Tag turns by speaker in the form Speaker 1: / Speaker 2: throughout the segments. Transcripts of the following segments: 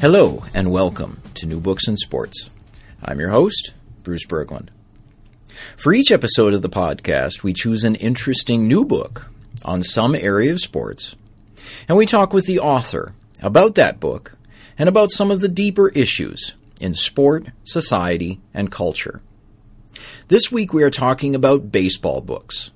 Speaker 1: Hello and welcome to New Books and Sports. I'm your host, Bruce Berglund. For each episode of the podcast, we choose an interesting new book on some area of sports, and we talk with the author about that book and about some of the deeper issues in sport, society, and culture. This week we are talking about baseball books.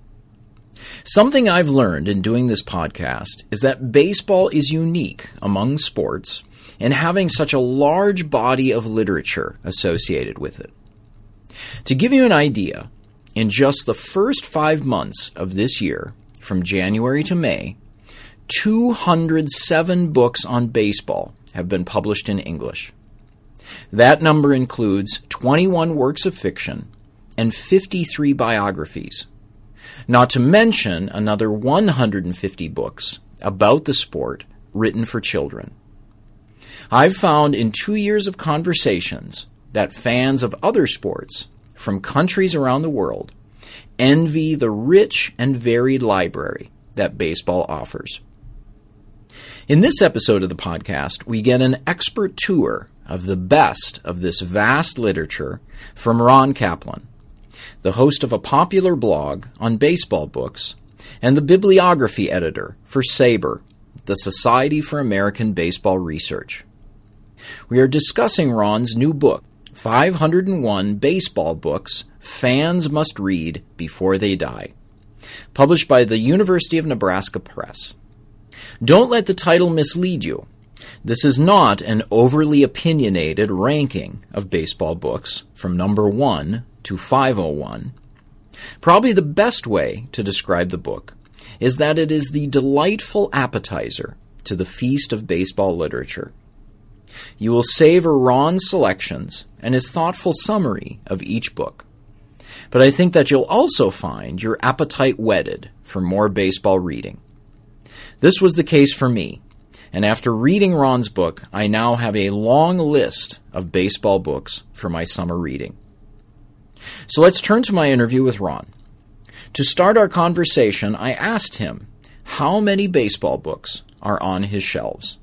Speaker 1: Something I've learned in doing this podcast is that baseball is unique among sports and having such a large body of literature associated with it. To give you an idea, in just the first five months of this year, from January to May, 207 books on baseball have been published in English. That number includes 21 works of fiction and 53 biographies, not to mention another 150 books about the sport written for children. I've found in two years of conversations that fans of other sports from countries around the world envy the rich and varied library that baseball offers. In this episode of the podcast, we get an expert tour of the best of this vast literature from Ron Kaplan, the host of a popular blog on baseball books and the bibliography editor for SABR, the Society for American Baseball Research. We are discussing Ron's new book, 501 Baseball Books Fans Must Read Before They Die, published by the University of Nebraska Press. Don't let the title mislead you. This is not an overly opinionated ranking of baseball books from number 1 to 501. Probably the best way to describe the book is that it is the delightful appetizer to the feast of baseball literature. You will savor Ron's selections and his thoughtful summary of each book. But I think that you'll also find your appetite whetted for more baseball reading. This was the case for me, and after reading Ron's book, I now have a long list of baseball books for my summer reading. So let's turn to my interview with Ron. To start our conversation, I asked him how many baseball books are on his shelves.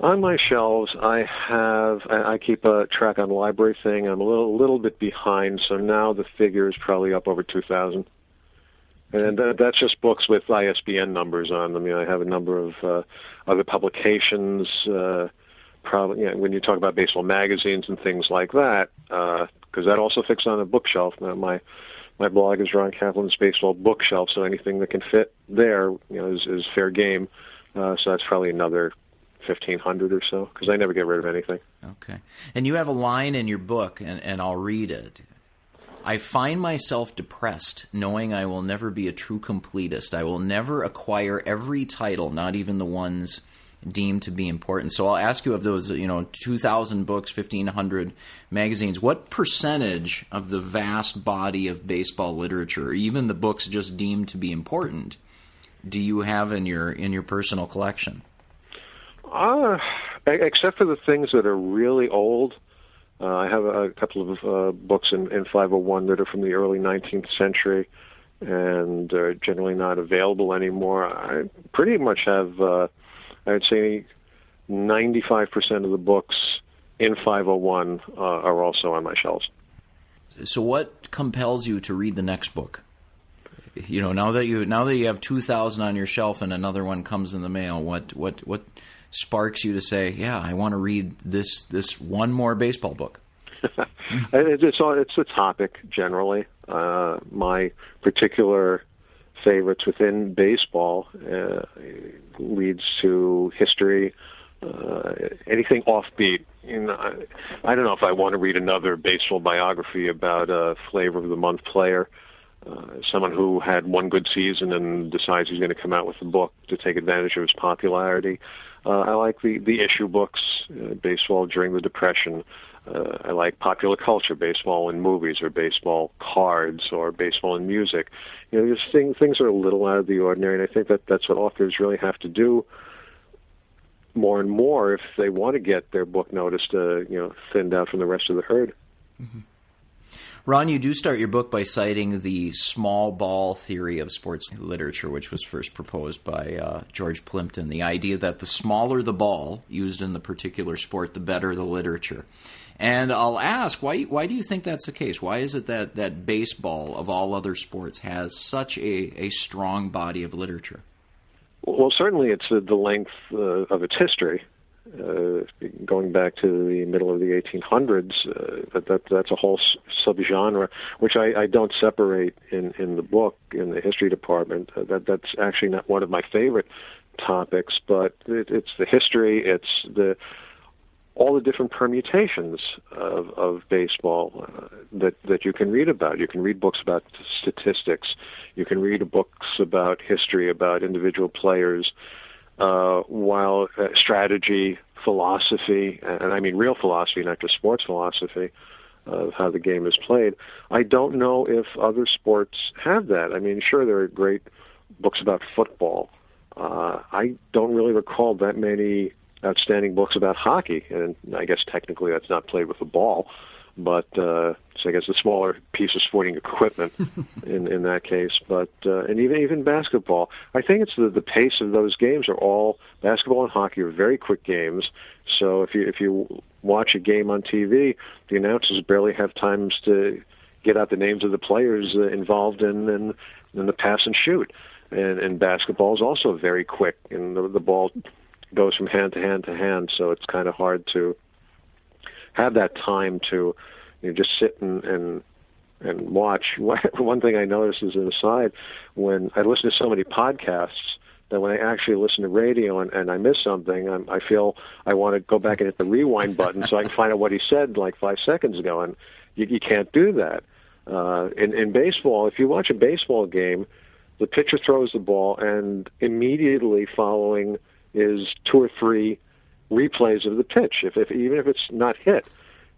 Speaker 2: On my shelves, I have I keep a track on LibraryThing. I'm a little little bit behind, so now the figure is probably up over two thousand, and that, that's just books with ISBN numbers on them. You know, I have a number of uh, other publications. Uh, probably you know, when you talk about baseball magazines and things like that, because uh, that also fits on a bookshelf. Now my my blog is Ron Kaplan's Baseball Bookshelf, so anything that can fit there, you know, is, is fair game. Uh, so that's probably another fifteen hundred or so because I never get rid of anything.
Speaker 1: Okay, and you have a line in your book, and, and I'll read it. I find myself depressed knowing I will never be a true completist. I will never acquire every title, not even the ones deemed to be important. So I'll ask you of those, you know, 2,000 books, 1,500 magazines, what percentage of the vast body of baseball literature, even the books just deemed to be important, do you have in your in your personal collection?
Speaker 2: Uh, except for the things that are really old. Uh, I have a, couple of uh, books in, in 501 that are from the early 19th century and are generally not available anymore. I pretty much have, uh, I would say, 95% of the books in 501 uh, are also on my shelves.
Speaker 1: So, what compels you to read the next book? you know, now that you now that you have two thousand on your shelf and another one comes in the mail, what what what sparks you to say, yeah, I want to read this this one more baseball book?
Speaker 2: it's it's a topic generally. Uh, my particular favorites within baseball uh, leads to history, uh, anything offbeat. You know, I, I don't know if I want to read another baseball biography about a flavor of the month player, uh, someone who had one good season and decides he's going to come out with a book to take advantage of his popularity. Uh, I like the the issue books, uh, baseball during the Depression. Uh, I like popular culture, baseball in movies, or baseball cards, or baseball in music. You know, just things things are a little out of the ordinary, and I think that that's what authors really have to do more and more if they want to get their book noticed, uh, you know, thinned out from the rest of the herd.
Speaker 1: Mm-hmm. Ron, you do start your book by citing the small ball theory of sports literature, which was first proposed by uh, George Plimpton. The idea that the smaller the ball used in the particular sport, the better the literature. And I'll ask, why, why do you think that's the case? Why is it that, that baseball, of all other sports, has such a, a strong body of literature?
Speaker 2: Well, certainly it's the length uh, of its history. Uh, going back to the middle of the 1800s, uh, that, that that's a whole subgenre, which I, I don't separate in in the book in the history department. Uh, that that's actually not one of my favorite topics, but it, it's the history, it's the all the different permutations of, of baseball uh, that that you can read about. You can read books about statistics. You can read books about history, about individual players while uh, strategy, philosophy, and I mean real philosophy, not just sports philosophy of how the game is played. I don't know if other sports have that. I mean, sure, there are great books about football. Uh, I don't really recall that many outstanding books about hockey, and I guess technically that's not played with a ball but uh, so I guess a smaller piece of sporting equipment in in that case. But uh, and even even basketball, I think it's the the pace of those games are all basketball and hockey are very quick games. So if you if you watch a game on TV, the announcers barely have times to get out the names of the players uh, involved in in, in the pass and shoot. And and basketball is also very quick, and the, the ball goes from hand to hand to hand. So it's kind of hard to have that time to you know, just sit and, and and watch. One thing I noticed as an aside, when I listen to so many podcasts, that when I actually listen to radio and, and I miss something, I'm, I feel I want to go back and hit the rewind button so I can find out what he said like five seconds ago, and you, you can't do that. Uh, in, in baseball, if you watch a baseball game, the pitcher throws the ball, and immediately following is two or three replays of the pitch. If, if even if it's not hit,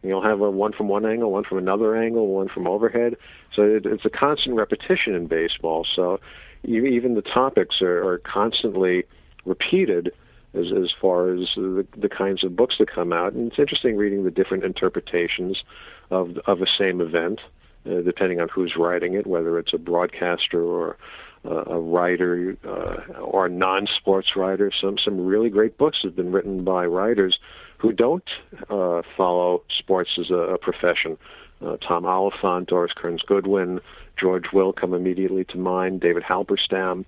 Speaker 2: you'll have a one from one angle, one from another angle, one from overhead. So it, it's a constant repetition in baseball. So you, even the topics are, are constantly repeated as as far as the, the kinds of books that come out. And it's interesting reading the different interpretations of of a same event, uh, depending on who's writing it, whether it's a broadcaster or a writer uh, or a non-sports writer. Some some really great books have been written by writers who don't uh, follow sports as a, a profession. Uh, Tom Oliphant, Doris Kearns Goodwin, George Will come immediately to mind. David Halberstam.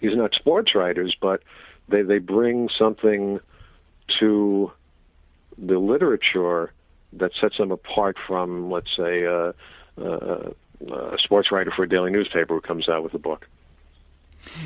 Speaker 2: These are not sports writers, but they they bring something to the literature that sets them apart from, let's say, uh, uh, a sports writer for a daily newspaper who comes out with a book.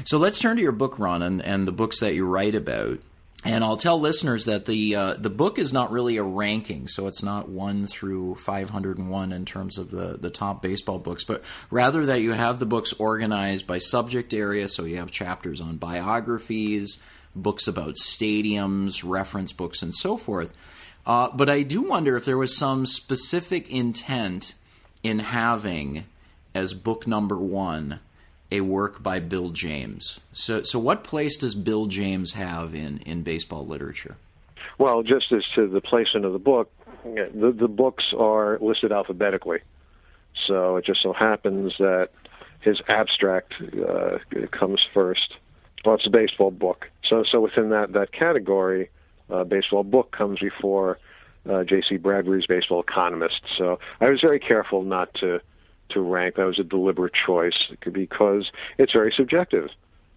Speaker 1: So let's turn to your book, Ron, and, and the books that you write about. And I'll tell listeners that the uh, the book is not really a ranking, so it's not one through 501 in terms of the, the top baseball books, but rather that you have the books organized by subject area. So you have chapters on biographies, books about stadiums, reference books, and so forth. Uh, but I do wonder if there was some specific intent in having as book number one a work by Bill James. So, so what place does Bill James have in, in baseball literature?
Speaker 2: Well, just as to the placement of the book, the, the books are listed alphabetically. So it just so happens that his abstract uh, comes first. Well, it's a baseball book. So, so within that, that category, uh, baseball book comes before uh, J.C. Bradbury's Baseball Economist. So I was very careful not to to rank. That was a deliberate choice because it's very subjective.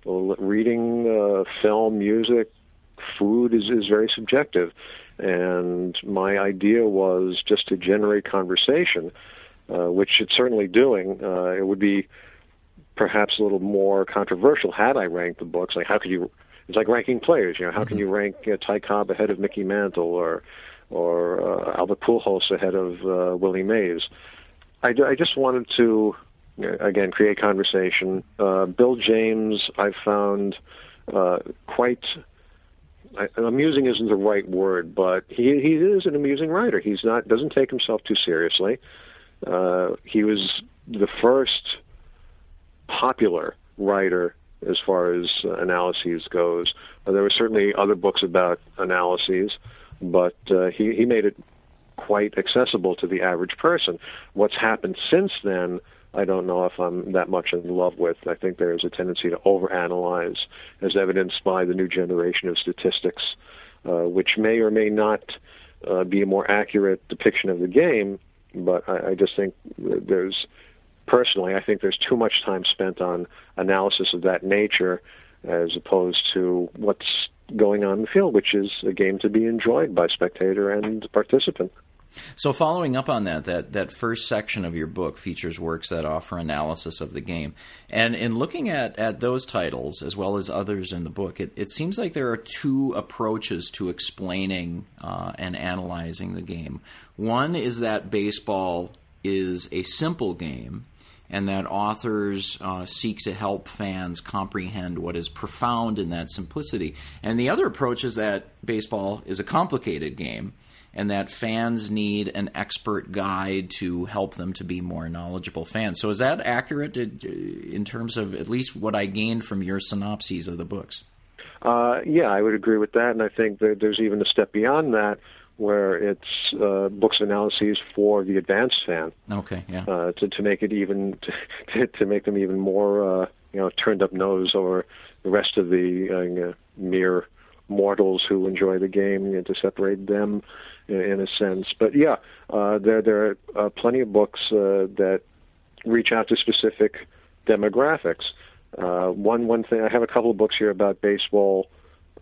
Speaker 2: Reading uh, film, music, food is, is very subjective. And my idea was just to generate conversation, uh, which it's certainly doing. Uh, it would be perhaps a little more controversial had I ranked the books. Like, how could you? It's like ranking players. You know, how mm-hmm. can you rank uh, Ty Cobb ahead of Mickey Mantle or or uh, Albert Pujols ahead of uh, Willie Mays? I, I just wanted to again create conversation. Uh, Bill James, I found uh, quite I, amusing isn't the right word, but he he is an amusing writer. He's not doesn't take himself too seriously. Uh, he was the first popular writer as far as analyses goes. Uh, there were certainly other books about analyses, but uh, he he made it quite accessible to the average person. What's happened since then? I don't know if I'm that much in love with. I think there is a tendency to overanalyze, as evidenced by the new generation of statistics, uh, which may or may not uh, be a more accurate depiction of the game. But I, I just think there's, personally, I think there's too much time spent on analysis of that nature as opposed to what's going on in the field, which is a game to be enjoyed by spectator and participant.
Speaker 1: So, following up on that, that that first section of your book features works that offer analysis of the game, and in looking at at those titles as well as others in the book, it, it seems like there are two approaches to explaining uh, and analyzing the game. One is that baseball is a simple game, and that authors uh, seek to help fans comprehend what is profound in that simplicity. And the other approach is that baseball is a complicated game and that fans need an expert guide to help them to be more knowledgeable fans. So, is that accurate in terms of at least what I gained from your synopses of the books?
Speaker 2: Uh, yeah, I would agree with that, and I think that there's even a step beyond that where it's uh, books analyses for the advanced fan.
Speaker 1: Okay, yeah.
Speaker 2: Uh, to to make it even to, to make them even more uh, you know turned up nose over the rest of the uh, mere mortals who enjoy the game, you know, to separate them in a sense. But yeah, uh, there there are uh, plenty of books uh, that reach out to specific demographics. Uh, one one thing I have a couple of books here about baseball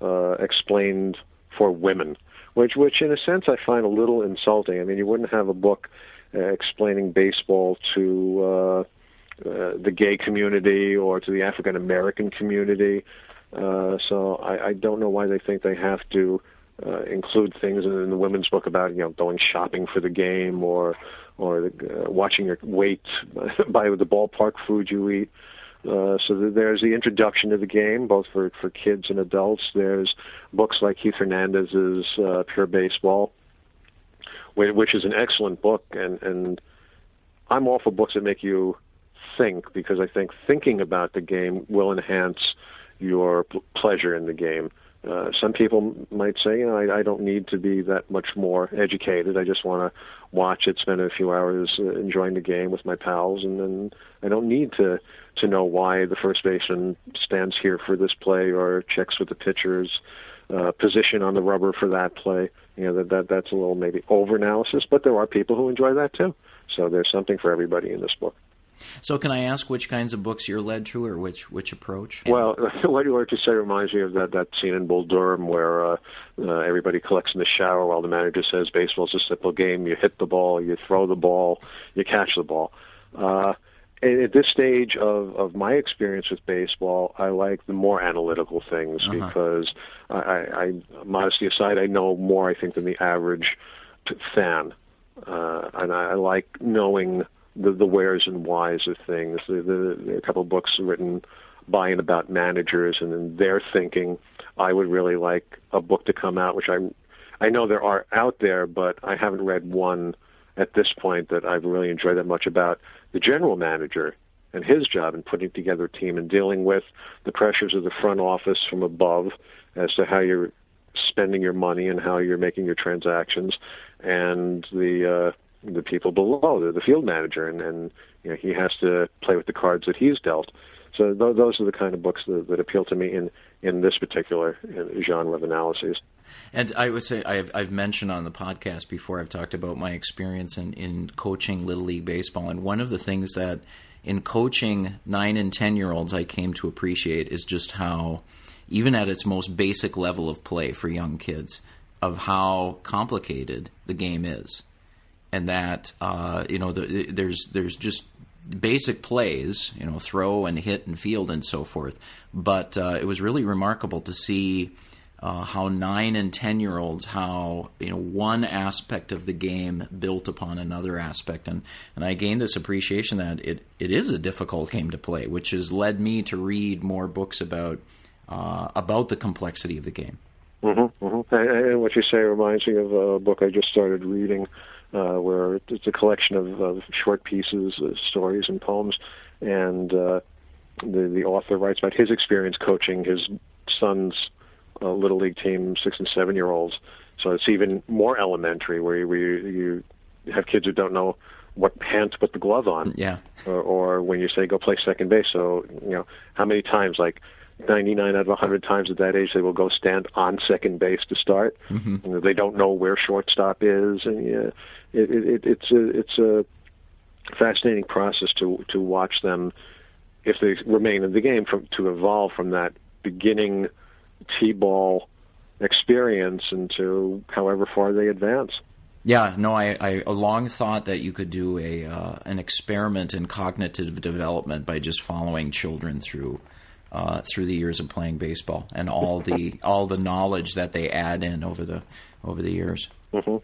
Speaker 2: uh, explained for women, which which in a sense I find a little insulting. I mean, you wouldn't have a book uh, explaining baseball to uh, uh, the gay community or to the African American community. Uh, so I, I don't know why they think they have to uh, include things in the women's book about you know going shopping for the game or or the, uh, watching your weight by the ballpark food you eat. Uh, so there's the introduction to the game, both for for kids and adults. There's books like Keith Hernandez's uh, Pure Baseball, which is an excellent book, and and I'm all for books that make you think because I think thinking about the game will enhance your pleasure in the game. Uh, some people might say, you know, I, I don't need to be that much more educated. I just want to watch it, spend a few hours uh, enjoying the game with my pals, and then I don't need to to know why the first baseman stands here for this play or checks with the pitcher's uh, position on the rubber for that play. You know, that, that that's a little maybe over analysis, but there are people who enjoy that too. So there's something for everybody in this book.
Speaker 1: So, can I ask which kinds of books you're led to, or which which approach?
Speaker 2: Well, what you like to say reminds me of that that scene in Bull Durham where uh, uh, everybody collects in the shower while the manager says baseball's a simple game. You hit the ball, you throw the ball, you catch the ball. Uh, at this stage of, of my experience with baseball, I like the more analytical things uh-huh. because I, I, I, modesty aside, I know more, I think, than the average fan. Uh, and I, I like knowing the, the wheres and whys of things. A couple of books written by and about managers and then their thinking. I would really like a book to come out, which I I know there are out there, but I haven't read one at this point that I've really enjoyed that much about the general manager and his job in putting together a team and dealing with the pressures of the front office from above as to how you're spending your money and how you're making your transactions and the uh the people below, the, the field manager, and, and you know, he has to play with the cards that he's dealt. So th- those are the kind of books that, that appeal to me in in this particular uh, genre of analyses.
Speaker 1: And I would say I've, I've mentioned on the podcast before. I've talked about my experience in in coaching little league baseball, and one of the things that in coaching nine and ten year olds I came to appreciate is just how even at its most basic level of play for young kids, of how complicated the game is, and that uh, you know the, there's there's just basic plays, you know, throw and hit and field and so forth. But uh, it was really remarkable to see uh, how nine and ten year olds, how you know one aspect of the game built upon another aspect, and and I gained this appreciation that it it is a difficult game to play, which has led me to read more books about uh, about the complexity of the game.
Speaker 2: Mm-hmm, mm-hmm. And what you say reminds me of a book I just started reading uh, where it's a collection of, of short pieces, uh, stories, and poems. And uh, the the author writes about his experience coaching his son's uh, little league team, six and seven year olds. So it's even more elementary, where you, where you, you have kids who don't know what hand to put the glove on.
Speaker 1: Yeah.
Speaker 2: Or, or when you say go play second base, so you know how many times like 99 out of 100 times at that age they will go stand on second base to start.
Speaker 1: Mm-hmm.
Speaker 2: You know, they don't know where shortstop is, and yeah, it, it, it's a it's a fascinating process to to watch them if they remain in the game from to evolve from that beginning t-ball experience into however far they advance.
Speaker 1: Yeah, no, I, I long thought that you could do a uh, an experiment in cognitive development by just following children through uh, through the years of playing baseball and all the all the knowledge that they add in over the over the years.
Speaker 2: Mm-hmm.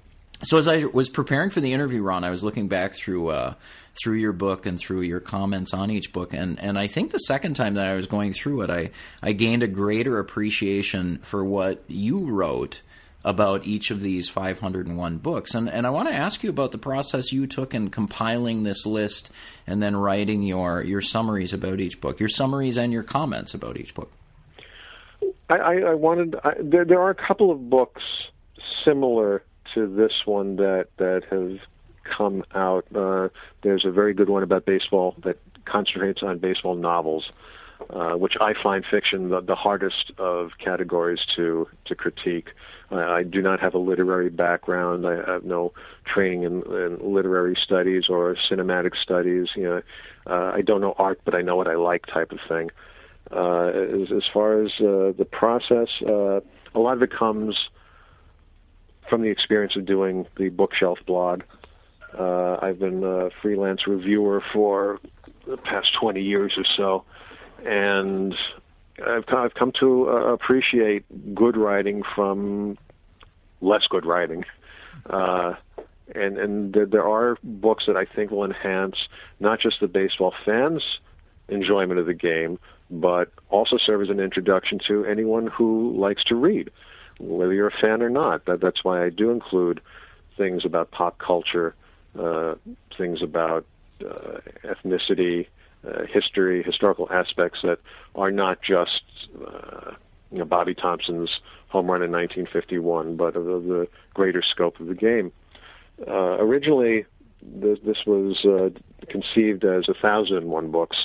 Speaker 1: So as I was preparing for the interview, Ron, I was looking back through uh, through your book and through your comments on each book, and and I think the second time that I was going through it, I I gained a greater appreciation for what you wrote about each of these 501 books. And, and I want to ask you about the process you took in compiling this list and then writing your, your summaries about each book, your summaries and your comments about each book.
Speaker 2: I, I, wanted, I, there, there are a couple of books similar to this one that, that have come out. Uh, there's a very good one about baseball that concentrates on baseball novels. Uh, which I find fiction the, the hardest of categories to to critique. I, I do not have a literary background. I have no training in, in literary studies or cinematic studies. You know, uh, I don't know art, but I know what I like, type of thing. Uh, as, as far as uh, the process, uh, a lot of it comes from the experience of doing the bookshelf blog. Uh, I've been a freelance reviewer for the past 20 years or so and I've come, I've come to uh, appreciate good writing from less good writing. Uh, and and there, there are books that I think will enhance not just the baseball fans' enjoyment of the game, but also serve as an introduction to anyone who likes to read, whether you're a fan or not. That, that's why I do include things about pop culture, uh, things about uh, ethnicity, uh, history, historical aspects that are not just uh, you know Bobby Thomson's home run in 1951, but of the greater scope of the game. Uh, originally, this, this was uh, conceived as a thousand and one books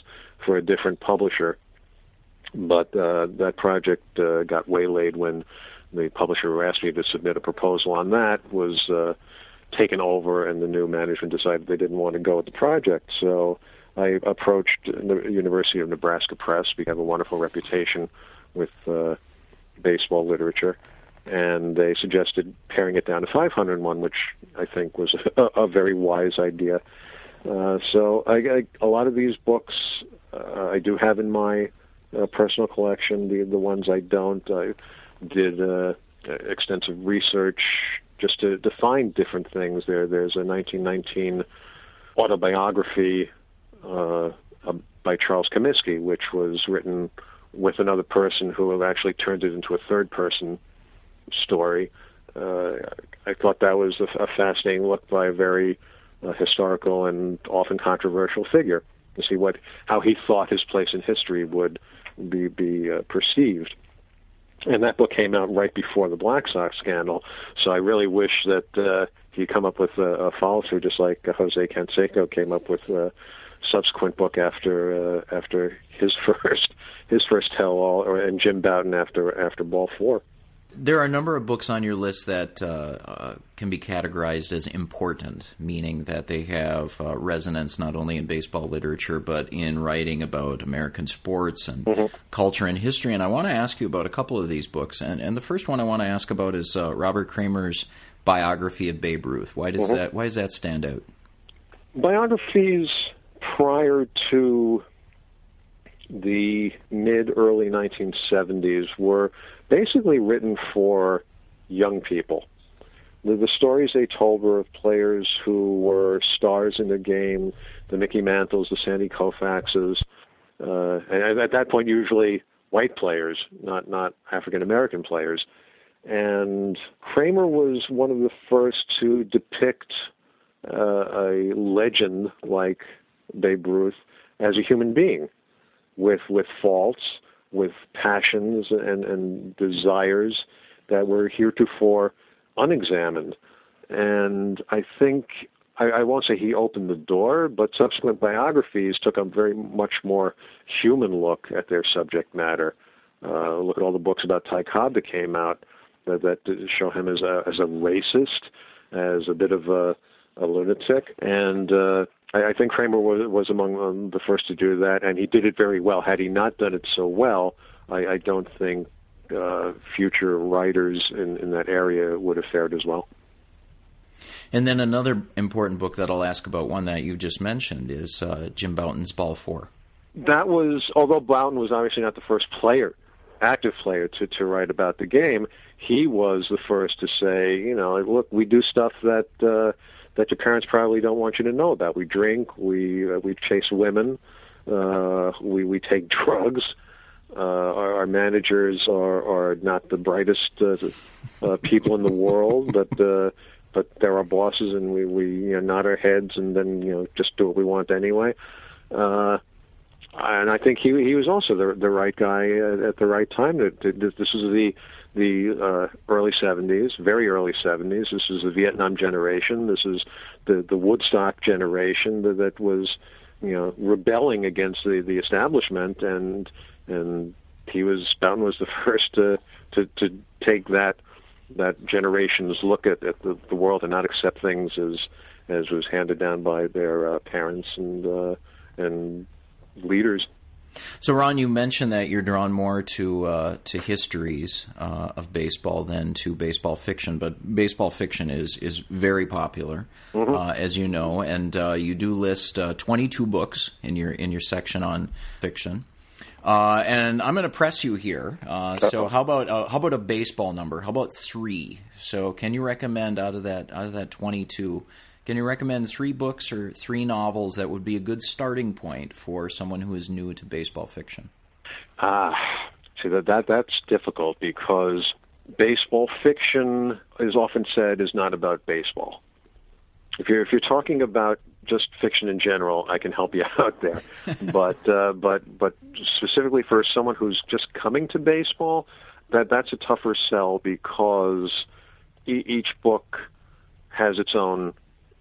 Speaker 2: for a different publisher, but that project got waylaid when the publisher who asked me to submit a proposal on that was uh, taken over, and the new management decided they didn't want to go with the project. So I approached the University of Nebraska Press. We have a wonderful reputation with uh, baseball literature, and they suggested paring it down to 501, which I think was a, a very wise idea. Uh, so I, I, a lot of these books uh, I do have in my uh, personal collection. The the ones I don't, I did uh, extensive research just to, to find different things. There, there's a 1919 autobiography uh, by Charles Comiskey, which was written with another person who actually turned it into a third person story. Uh, I thought that was a, a fascinating look by a very uh, historical and often controversial figure to see what how he thought his place in history would be be uh, perceived. And that book came out right before the Black Sox scandal, so I really wish that uh, he'd come up with a, a follow through, just like Jose Canseco came up with a subsequent book after uh, after his first his first tell all, and Jim Bouton after after Ball Four.
Speaker 1: There are a number of books on your list that uh, uh, can be categorized as important, meaning that they have uh, resonance not only in baseball literature but in writing about American sports and mm-hmm. culture and history. And I want to ask you about a couple of these books. And, and the first one I want to ask about is uh, Robert Creamer's biography of Babe Ruth. Why does mm-hmm. that Why does that stand out?
Speaker 2: Biographies prior to the mid early 1970s were basically written for young people. The, the stories they told were of players who were stars in the game, the Mickey Mantles, the Sandy Koufaxes, uh, and at that point, usually white players, not not African American players. And Creamer was one of the first to depict uh, a legend like Babe Ruth as a human being, with with faults, with passions and, and desires that were heretofore unexamined. And I think I, I won't say he opened the door, but subsequent biographies took a very much more human look at their subject matter. Uh, look at all the books about Ty Cobb that came out that, that show him as a as a racist, as a bit of a, a lunatic, and uh, I, I think Creamer was was among um, the first to do that, and he did it very well. Had he not done it so well, I, I don't think uh, future writers in, in that area would have fared as well.
Speaker 1: And then another important book that I'll ask about, one that you just mentioned, is uh, Jim Bouton's Ball Four.
Speaker 2: That was, although Bouton was obviously not the first player, active player to to write about the game, he was the first to say, you know, look, we do stuff that. Uh, that your parents probably don't want you to know about. We drink, we uh, we chase women, uh, we we take drugs. Uh, our, our managers are are not the brightest uh, uh, people in the world, but uh, but they're our bosses, and we we you know, nod our heads and then you know just do what we want anyway. Uh, and I think he he was also the the right guy at, at the right time. That this is the the uh, early 70s, very early 70s. This is the Vietnam generation. This is the the Woodstock generation that, that was, you know, rebelling against the the establishment, and and he was Bouton was the first to to to take that that generation's look at, at the, the world and not accept things as as was handed down by their uh, parents and uh, and leaders.
Speaker 1: So, Ron, you mentioned that you're drawn more to uh, to histories uh, of baseball than to baseball fiction, but baseball fiction is is very popular, mm-hmm. uh, as you know, and uh, you do list uh, 22 books in your in your section on fiction. Uh, and I'm going to press you here. so, how about how about a baseball number? How about three? So, can you recommend out of that out of that 22? Can you recommend three books or three novels that would be a good starting point for someone who is new to baseball fiction?
Speaker 2: Ah, uh, see that that that's difficult because baseball fiction is often said is not about baseball. If you're if you're talking about just fiction in general, I can help you out there. but uh, but but specifically for someone who's just coming to baseball, that that's a tougher sell because e- each book has its own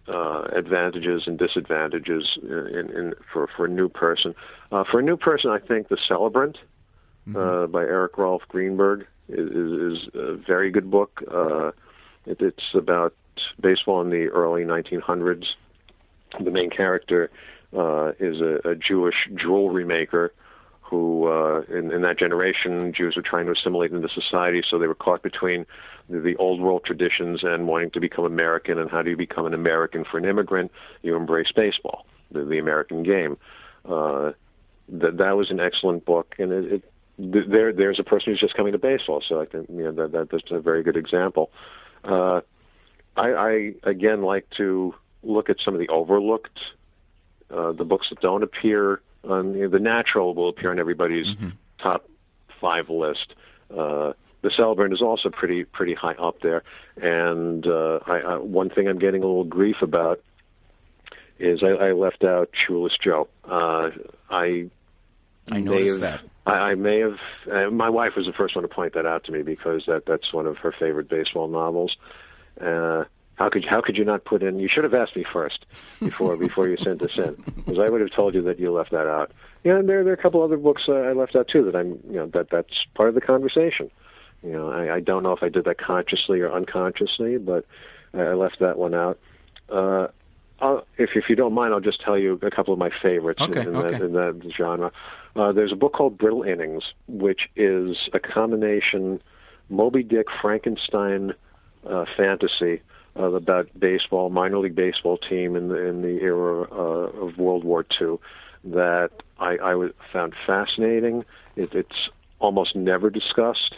Speaker 2: uh, advantages and disadvantages in, in, for for a new person. Uh, for a new person, I think The Celebrant mm-hmm. uh, by Eric Rolfe Greenberg is, is, is, a very good book. Uh, it, it's about baseball in the early 1900s. The main character uh, is a, a Jewish jewelry maker who, uh, in, in that generation, Jews were trying to assimilate into society, so they were caught between the, the old world traditions and wanting to become American. And how do you become an American for an immigrant? You embrace baseball, the, the American game. Uh, that that was an excellent book, and it, it there there's a person who's just coming to baseball, so I think you know that, that that's a very good example. Uh, I, I again like to look at some of the overlooked, uh, the books that don't appear on you know, the natural will appear on everybody's mm-hmm. top five list. Uh, the Celebrant is also pretty pretty high up there, and uh, I, I, one thing I'm getting a little grief about is I, I left out Shoeless Joe. Uh, I
Speaker 1: I noticed have, that.
Speaker 2: I, I may have. Uh, my wife was the first one to point that out to me because that that's one of her favorite baseball novels. Uh, how could you, how could you not put in? You should have asked me first before before you sent this in, because I would have told you that you left that out. Yeah, and there there are a couple other books uh, I left out too that I'm you know that that's part of the conversation. You know, I, I don't know if I did that consciously or unconsciously, but I left that one out. Uh, I'll, if if you don't mind, I'll just tell you a couple of my favorites
Speaker 1: okay,
Speaker 2: in, in,
Speaker 1: okay.
Speaker 2: that, in that genre. Uh, there's a book called Brittle Innings, which is a combination Moby Dick Frankenstein uh, fantasy uh, about baseball, minor league baseball team in the in the era uh, of World War II that I, I found fascinating. It, it's almost never discussed,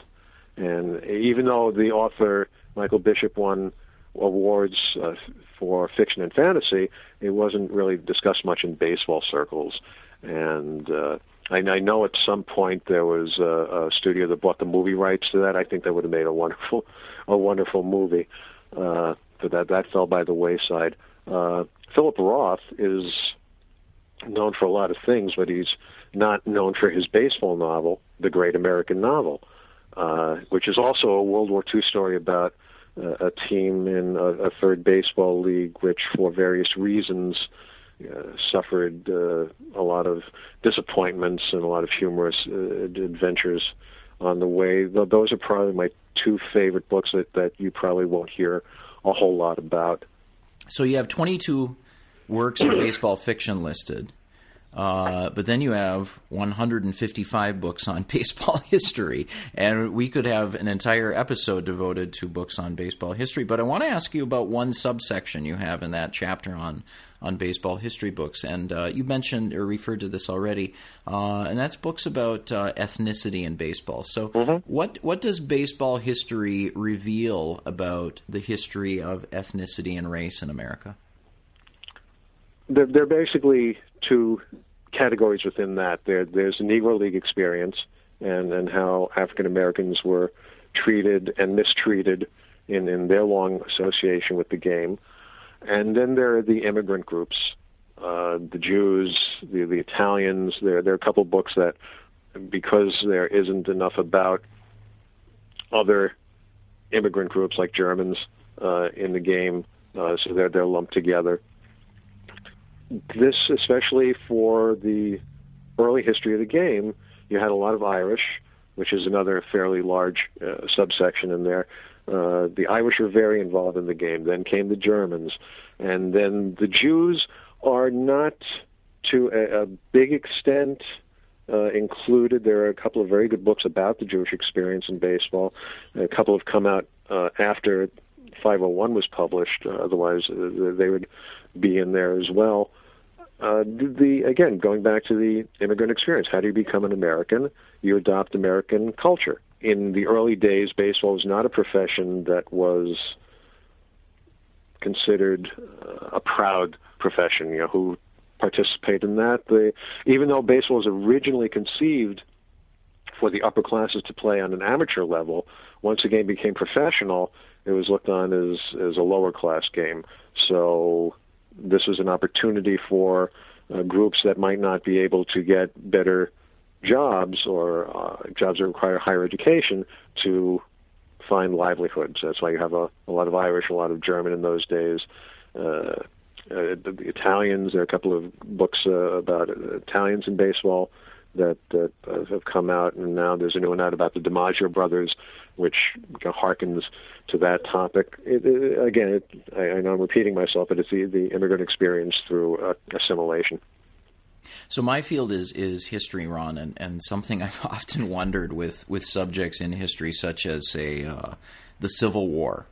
Speaker 2: and even though the author Michael Bishop won awards uh, for fiction and fantasy, it wasn't really discussed much in baseball circles. And uh, I, I know at some point there was a, a studio that bought the movie rights to that. I think that would have made a wonderful, a wonderful movie. Uh, but that that fell by the wayside. Uh, Philip Roth is known for a lot of things, but he's not known for his baseball novel, The Great American Novel, uh, which is also a World War II story about uh, a team in a, a third baseball league, which for various reasons uh, suffered uh, a lot of disappointments and a lot of humorous uh, adventures on the way. Those are probably my two favorite books that, that you probably won't hear a whole lot about.
Speaker 1: So you have 22 works of baseball fiction listed. Uh, but then you have 155 books on baseball history, and we could have an entire episode devoted to books on baseball history. But I want to ask you about one subsection you have in that chapter on on baseball history books, and uh, you mentioned or referred to this already, uh, and that's books about uh, ethnicity in baseball. So,
Speaker 2: mm-hmm.
Speaker 1: what what does baseball history reveal about the history of ethnicity and race in America?
Speaker 2: They're, they're basically two categories within that. There, there's the Negro League experience and, and how African Americans were treated and mistreated in, in their long association with the game. And then there are the immigrant groups, uh, the Jews, the, the Italians. There, there are a couple books that, because there isn't enough about other immigrant groups like Germans uh, in the game, uh, so they're, they're lumped together this, especially for the early history of the game, you had a lot of Irish, which is another fairly large uh, subsection in there. Uh, the Irish were very involved in the game. Then came the Germans, and then the Jews are not to a, a big extent uh, included. There are a couple of very good books about the Jewish experience in baseball. A couple have come out uh, after 501 was published. Uh, otherwise, uh, they would be in there as well. Uh, the again going back to the immigrant experience. How do you become an American? You adopt American culture. In the early days, baseball was not a profession that was considered uh, a proud profession. You know who participate in that. They, even though baseball was originally conceived for the upper classes to play on an amateur level, once the game became professional, it was looked on as as a lower class game. So this was an opportunity for uh, groups that might not be able to get better jobs or uh, jobs that require higher education to find livelihoods. That's why you have a, a lot of Irish, a lot of German in those days. Uh, uh, the, the Italians, there are a couple of books uh, about Italians in baseball that, uh, have come out, and now there's a new one out about the DiMaggio brothers, which harkens to that topic. It, it, again, it, I, I know I'm repeating myself, but it's the, the immigrant experience through uh, assimilation.
Speaker 1: So my field is is history, Ron, and, and something I've often wondered with, with subjects in history, such as say uh, the Civil War,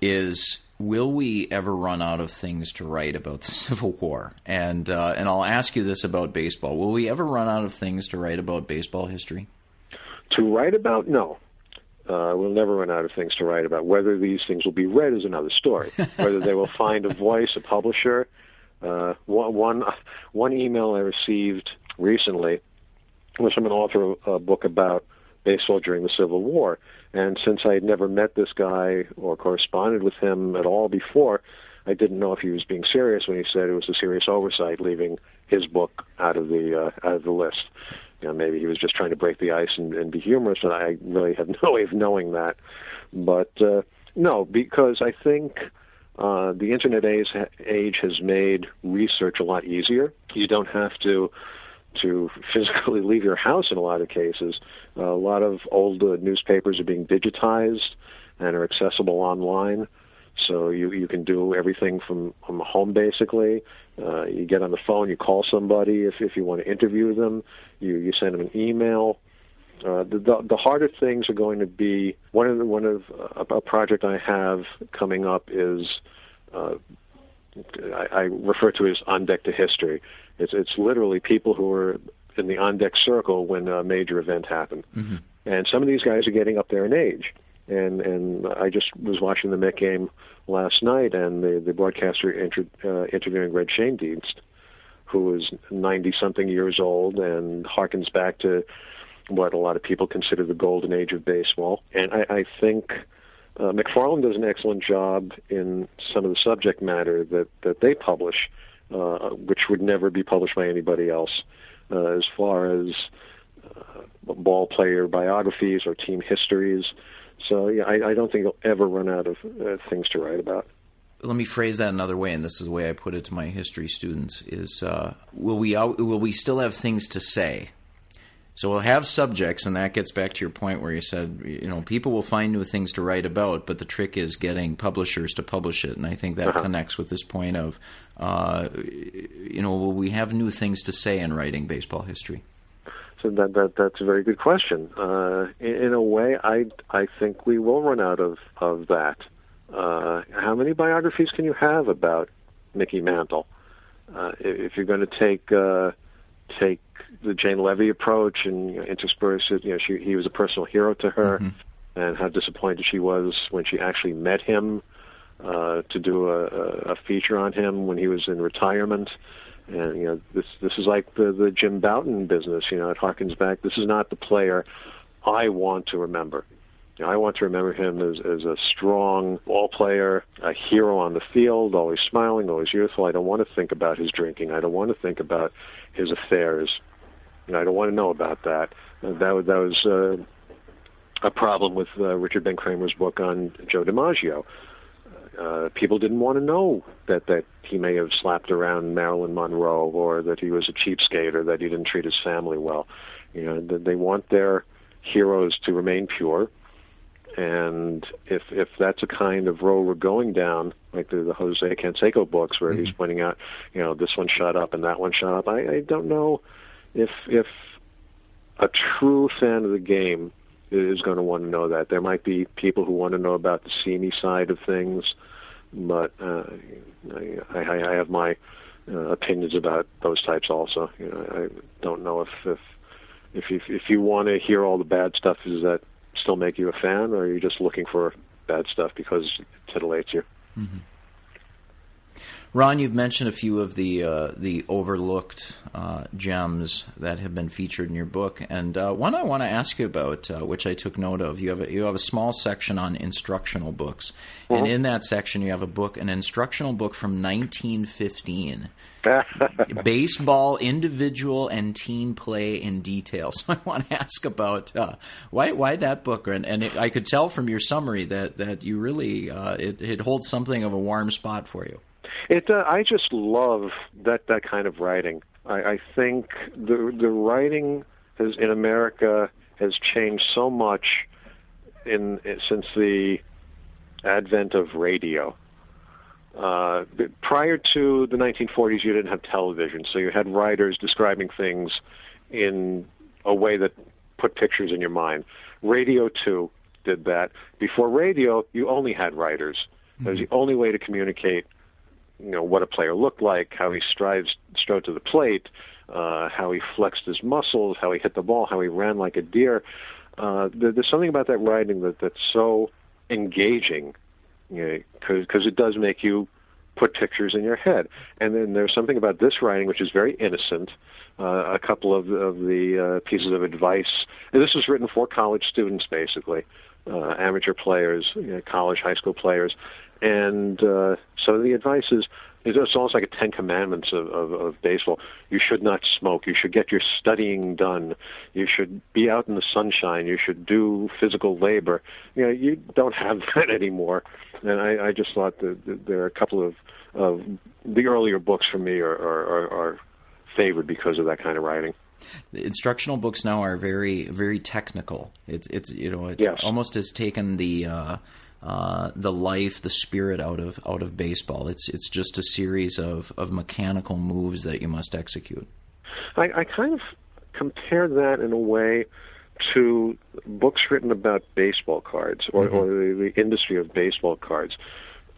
Speaker 1: is will we ever run out of things to write about the Civil War? And uh, and I'll ask you this about baseball: Will we ever run out of things to write about baseball history?
Speaker 2: To write about, no. Uh, we'll never run out of things to write about. Whether these things will be read is another story. Whether they will find a voice, a publisher. Uh, one, one, one email I received recently was from an author of a book about baseball during the Civil War. And since I had never met this guy or corresponded with him at all before, I didn't know if he was being serious when he said it was a serious oversight leaving his book out of the uh, out of the list. You know, maybe he was just trying to break the ice and, and be humorous, and I really have no way of knowing that. But uh, no, because I think uh, the internet age, age has made research a lot easier. You don't have to to physically leave your house in a lot of cases. Uh, a lot of old uh, newspapers are being digitized and are accessible online. So you you can do everything from from home basically. Uh, you get on the phone, you call somebody if if you want to interview them. You you send them an email. Uh, the, the, the harder things are going to be one of the, one of uh, a project I have coming up is uh, I, I refer to it as on deck to history. It's it's literally people who are in the on deck circle when a major event happened, mm-hmm. and some of these guys are getting up there in age. And and I just was watching the Met game last night, and the the broadcaster inter, uh, interviewing Red Schoendienst, who is ninety something years old and harkens back to what a lot of people consider the golden age of baseball. And I, I think uh, McFarland does an excellent job in some of the subject matter that that they publish uh, which would never be published by anybody else, uh, as far as uh, ball player biographies or team histories. So yeah, I, I don't think they'll ever run out of uh, things to write about.
Speaker 1: Let me phrase that another way, and this is the way I put it to my history students: is uh, will we will we still have things to say? So we'll have subjects, and that gets back to your point where you said, you know, people will find new things to write about, but the trick is getting publishers to publish it. And I think that uh-huh. connects with this point of, uh, you know, will we have new things to say in writing baseball history?
Speaker 2: So that, that that's a very good question. Uh, in, in, a way, I I think we will run out of of that. Uh, how many biographies can you have about Mickey Mantle? Uh, if you're going to take uh, take the Jane Leavy approach and you know, intersperse it. You know, she, he was a personal hero to her, mm-hmm. and how disappointed she was when she actually met him uh, to do a, a feature on him when he was in retirement. And you know, this this is like the the Jim Bouton business. You know, it harkens back. This is not the player I want to remember. You know, I want to remember him as, as a strong ball player, a hero on the field, always smiling, always youthful. I don't want to think about his drinking. I don't want to think about his affairs. You know, I don't want to know about that. Uh, that was that was uh, a problem with uh, Richard Ben Cramer's book on Joe DiMaggio. Uh, people didn't want to know that that he may have slapped around Marilyn Monroe, or that he was a cheapskate, or that he didn't treat his family well. You know, they want their heroes to remain pure, and if if that's a kind of road we're going down, like the, the Jose Canseco books, where mm-hmm. he's pointing out, you know, this one shot up and that one shot up, I, I don't know if if a true fan of the game is going to want to know that. There might be people who want to know about the seamy side of things, but uh, I, I, I have my uh, opinions about those types also. You know, I don't know if if if you, if you want to hear all the bad stuff, does that still make you a fan, or are you just looking for bad stuff because it titillates you? Mm-hmm.
Speaker 1: Ron, you've mentioned a few of the uh, the overlooked uh, gems that have been featured in your book, and uh, one I want to ask you about, uh, which I took note of. You have a, you have a small section on instructional books, mm-hmm. and in that section you have a book, an instructional book from 1915. baseball individual and team play in detail. So I want to ask about uh, why why that book, and, and it, I could tell from your summary that that you really uh, it, it holds something of a warm spot for you.
Speaker 2: It. Uh, I just love that that kind of writing. I, I think the the writing has in America has changed so much in since the advent of radio. Uh, prior to the 1940s, you didn't have television, so you had writers describing things in a way that put pictures in your mind. Radio, too, did that. Before radio, you only had writers. Mm-hmm. It was the only way to communicate you know what a player looked like, how he strives strode to the plate, uh, how he flexed his muscles, how he hit the ball, how he ran like a deer. Uh, there, there's something about that writing that that's so engaging, you know, because it does make you put pictures in your head. And then there's something about this writing which is very innocent, uh, a couple of, of the uh, pieces of advice. And this was written for college students, basically, uh, amateur players, you know, college, high school players. And uh, so the advice is it's almost like a Ten Commandments of, of, of baseball. You should not smoke. You should get your studying done. You should be out in the sunshine. You should do physical labor. You know, you don't have that anymore. And I, I just thought that, that there are a couple of, of the earlier books for me are, are, are favored because of that kind of writing.
Speaker 1: The instructional books now are very, very technical. It's, it's you know, it's
Speaker 2: Yes.
Speaker 1: almost has taken the. Uh, uh, the life, the spirit out of out of baseball. It's it's just a series of, of mechanical moves that you must execute.
Speaker 2: I, I kind of compare that in a way to books written about baseball cards or, or the, the industry of baseball cards.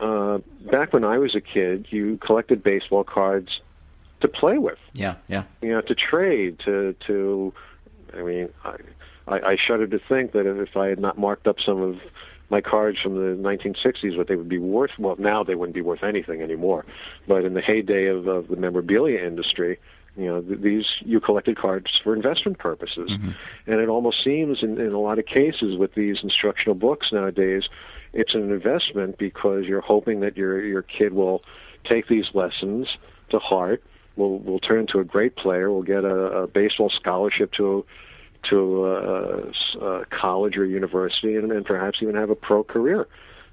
Speaker 2: Uh, back when I was a kid, you collected baseball cards to play with,
Speaker 1: Yeah, yeah.
Speaker 2: you know, to trade, to to. I mean, I, I, I shudder to think that if I had not marked up some of my cards from the 1960s, what they would be worth. Well, now they wouldn't be worth anything anymore. But in the heyday of, of the memorabilia industry, you know, th- these you collected cards for investment purposes, mm-hmm. and it almost seems in, in a lot of cases with these instructional books nowadays, it's an investment because you're hoping that your your kid will take these lessons to heart, will will turn into a great player, will get a, a baseball scholarship to to s- uh, college or university, and, and perhaps even have a pro career.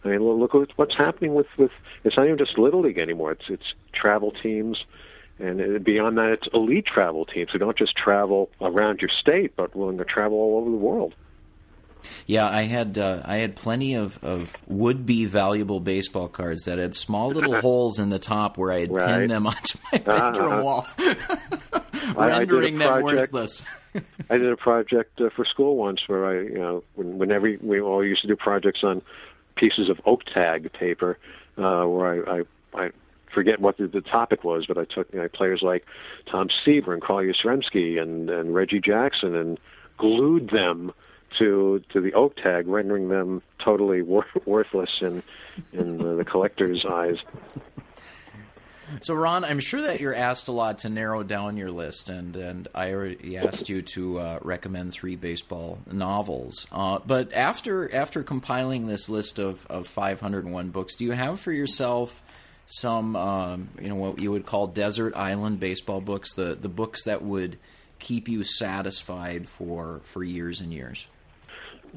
Speaker 2: I mean, look look at what's happening with with it's not even just little league anymore. It's it's travel teams, and uh, beyond that, it's elite travel teams who don't just travel around your state, but willing to travel all over the world.
Speaker 1: Yeah, I had uh, I had plenty of, of would be valuable baseball cards that had small little holes in the top where I had
Speaker 2: Right.
Speaker 1: pinned them onto my bedroom
Speaker 2: Uh-huh.
Speaker 1: wall,
Speaker 2: I
Speaker 1: rendering them worthless.
Speaker 2: I did a project uh, for school once where I, you know, when, whenever we all used to do projects on pieces of oak tag paper, uh, where I, I, I forget what the, the topic was, but I took you know, players like Tom Seaver and Carl Yastrzemski and, and Reggie Jackson and glued them to to the oak tag, rendering them totally wor- worthless in in the, the collector's eyes.
Speaker 1: So, Ron, I'm sure that you're asked a lot to narrow down your list, and, and I already asked you to uh, recommend three baseball novels. Uh, but after after compiling this list of, of 501 books, do you have for yourself some, um, you know, what you would call desert island baseball books, the, the books that would keep you satisfied for, for years and years?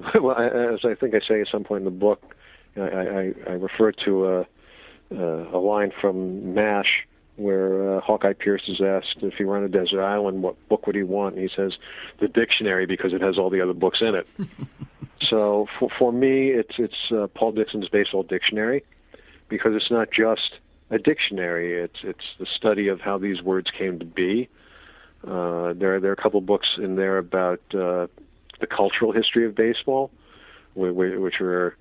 Speaker 2: well, I- as I think I say at some point in the book, I, I, I refer to a, a line from MASH where uh, Hawkeye Pierce is asked if he were on a desert island, what book would he want? And he says, the dictionary because it has all the other books in it. so for, for me, it's, it's uh, Paul Dickson's Baseball Dictionary because it's not just a dictionary, it's, it's the study of how these words came to be. Uh, there, there are a couple books in there about uh, the cultural history of baseball, whi- whi- which are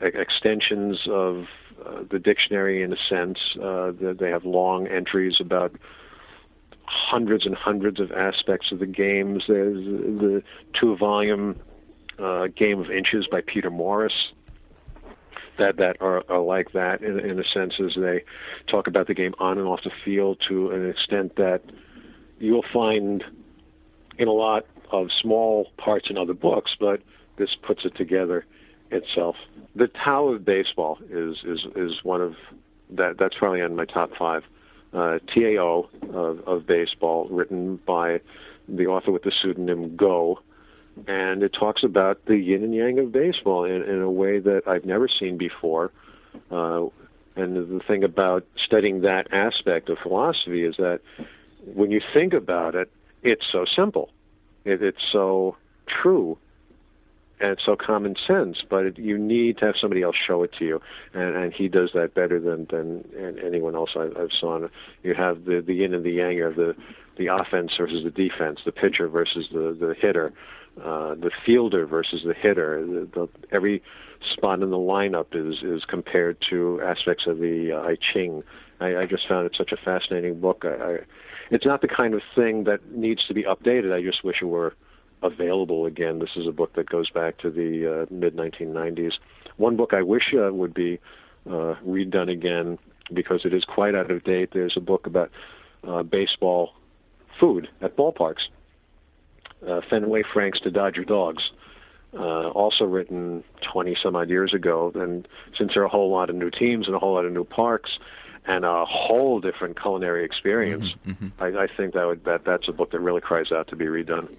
Speaker 2: extensions of uh, the dictionary in a sense. Uh, they- they have long entries about hundreds and hundreds of aspects of the games. There's the two-volume uh, Game of Inches by Peter Morris that that are, are like that in, in a sense as they talk about the game on and off the field to an extent that you'll find in a lot of small parts in other books, but this puts it together itself. The Tao of Baseball is is is one of that. That's probably on my top five. Uh, TAO of, of baseball, written by the author with the pseudonym Go, and it talks about the yin and yang of baseball in, in a way that I've never seen before. Uh, and the thing about studying that aspect of philosophy is that when you think about it, it's so simple. It, it's so true and it's so common sense, but it, you need to have somebody else show it to you, and, and he does that better than than anyone else I, I've seen. You have the the yin and the yang, have the the offense versus the defense, the pitcher versus the the hitter, uh, the fielder versus the hitter. The, the, every spot in the lineup is is compared to aspects of the uh, I Ching. I, I just found it such a fascinating book. I, I, it's not the kind of thing that needs to be updated. I just wish it were available again. This is a book that goes back to the uh, mid 1990s. One book I wish uh, would be uh, redone again because it is quite out of date. There's a book about uh, baseball food at ballparks. Uh, Fenway Franks to Dodger Dogs, uh, also written 20 some odd years ago. And since there are a whole lot of new teams and a whole lot of new parks, and a whole different culinary experience, mm-hmm, mm-hmm. I, I, think that would that that's a book that really cries out to be redone.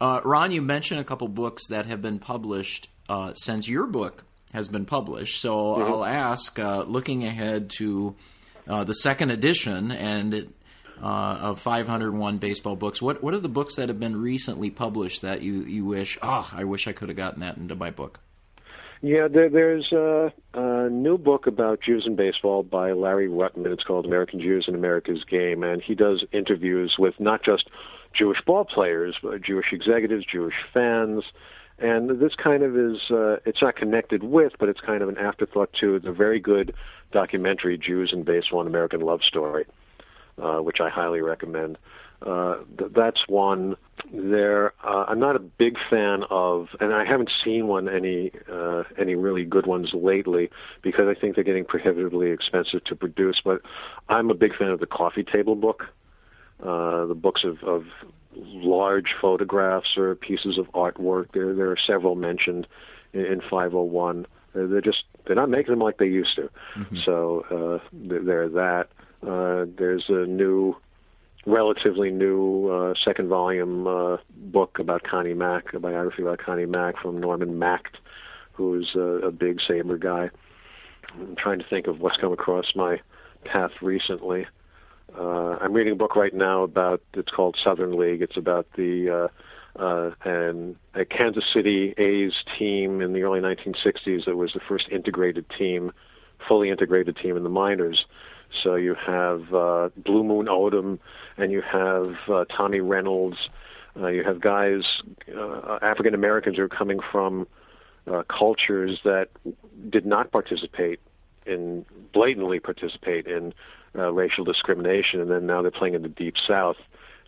Speaker 1: Uh, Ron, you mentioned a couple books that have been published uh, since your book has been published. So mm-hmm. I'll ask, uh, looking ahead to uh, the second edition and uh, of 501 baseball books, what what are the books that have been recently published that you you wish? Oh, I wish I could have gotten that into my book.
Speaker 2: Yeah, there, there's a, a new book about Jews in baseball by Larry Ruttman. It's called American Jews in America's Game, and he does interviews with not just Jewish ball players, but Jewish executives, Jewish fans, and this kind of is uh, it's not connected with, but it's kind of an afterthought to the very good documentary Jews in Baseball: An American Love Story, uh, which I highly recommend. Uh, th- that's one. There, uh, I'm not a big fan of, and I haven't seen one any uh, any really good ones lately because I think they're getting prohibitively expensive to produce. But I'm a big fan of the coffee table book, uh, the books of, of large photographs or pieces of artwork. There, there are several mentioned in, in 501. They're, they're just they're not making them like they used to. Mm-hmm. So uh, there's that. Uh, there's a new relatively new uh, second volume uh, book about Connie Mack, a biography about Connie Mack from Norman Macht, who's a, a big SABR guy. I'm trying to think of what's come across my path recently. Uh, I'm reading a book right now about it's called Southern League. It's about the uh, uh, and a Kansas City A's team in the early 1960s that was the first integrated team, fully integrated team in the minors. So you have uh, Blue Moon Odom, and you have uh, Tommy Reynolds. Uh, you have guys, uh, African Americans, who are coming from uh, cultures that did not participate in blatantly participate in uh, racial discrimination, and then now they're playing in the deep South,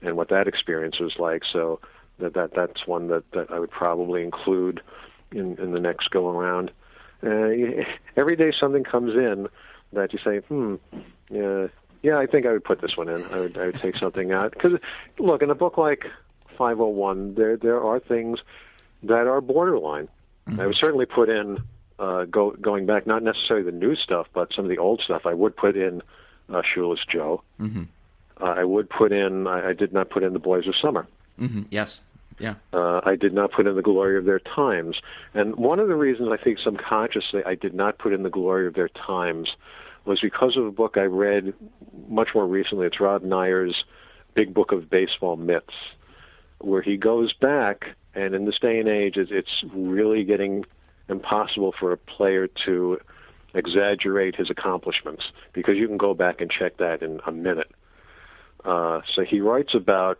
Speaker 2: and what that experience was like. So that that that's one that, that I would probably include in in the next go around. Uh, every day something comes in that you say, hmm, yeah, yeah, I think I would put this one in. I would, I would take something out because, look, in a book like 501, there there are things that are borderline. Mm-hmm. I would certainly put in uh, go, going back, not necessarily the new stuff, but some of the old stuff. I would put in uh, Shoeless Joe. Mm-hmm. Uh, I would put in. I, I did not put in the Boys of Summer.
Speaker 1: Mm-hmm. Yes. Yeah.
Speaker 2: Uh, I did not put in the glory of their times, and one of the reasons I think subconsciously I did not put in the glory of their times was because of a book I read much more recently. It's Rob Neyer's Big Book of Baseball Myths, where he goes back, and in this day and age, it's really getting impossible for a player to exaggerate his accomplishments because you can go back and check that in a minute. Uh, so he writes about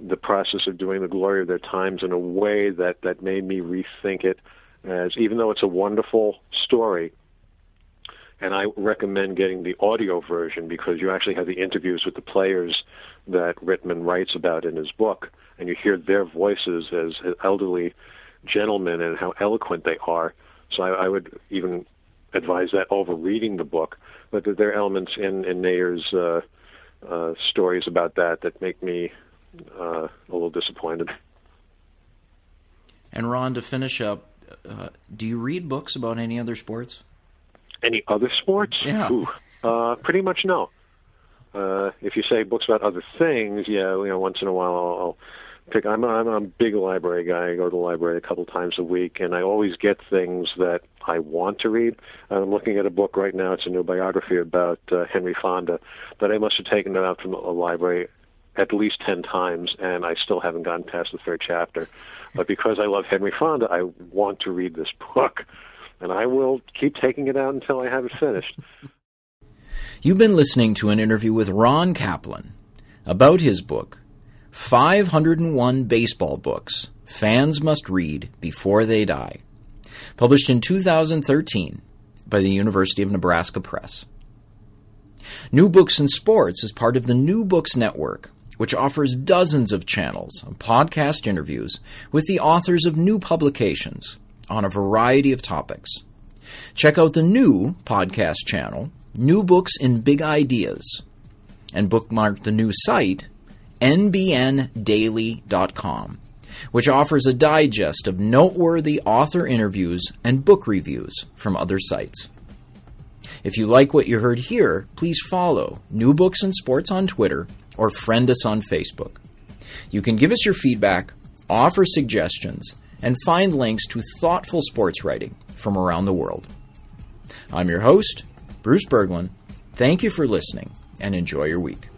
Speaker 2: the process of doing the glory of their times in a way that that made me rethink it as even though it's a wonderful story and I recommend getting the audio version because you actually have the interviews with the players that Rittman writes about in his book, and you hear their voices as elderly gentlemen and how eloquent they are. So I, I would even advise that over reading the book. But there are elements in in Neyer's uh, uh, stories about that that make me uh, a little disappointed.
Speaker 1: And Ron, to finish up, uh, do you read books about any other sports?
Speaker 2: Any other sports?
Speaker 1: Yeah.
Speaker 2: Ooh, uh, pretty much no. Uh, if you say books about other things, yeah, you know, once in a while I'll, I'll pick. I'm a, I'm a big library guy. I go to the library a couple times a week, and I always get things that I want to read. I'm looking at a book right now. It's a new biography about uh, Henry Fonda that I must have taken it out from a library at least 10 times, and I still haven't gotten past the third chapter. But because I love Henry Fonda, I want to read this book and I will keep taking it out until I have it finished.
Speaker 1: You've been listening to an interview with Ron Kaplan about his book, 501 Baseball Books Fans Must Read Before They Die, published in 2013 by the University of Nebraska Press. New Books in Sports is part of the New Books Network, which offers dozens of channels of podcast interviews with the authors of new publications on a variety of topics. Check out the new podcast channel, New Books in Big Ideas, and bookmark the new site, nbndaily.com, which offers a digest of noteworthy author interviews and book reviews from other sites. If you like what you heard here, please follow New Books and Sports on Twitter or friend us on Facebook. You can give us your feedback, offer suggestions, and find links to thoughtful sports writing from around the world. I'm your host, Bruce Berglund. Thank you for listening and enjoy your week.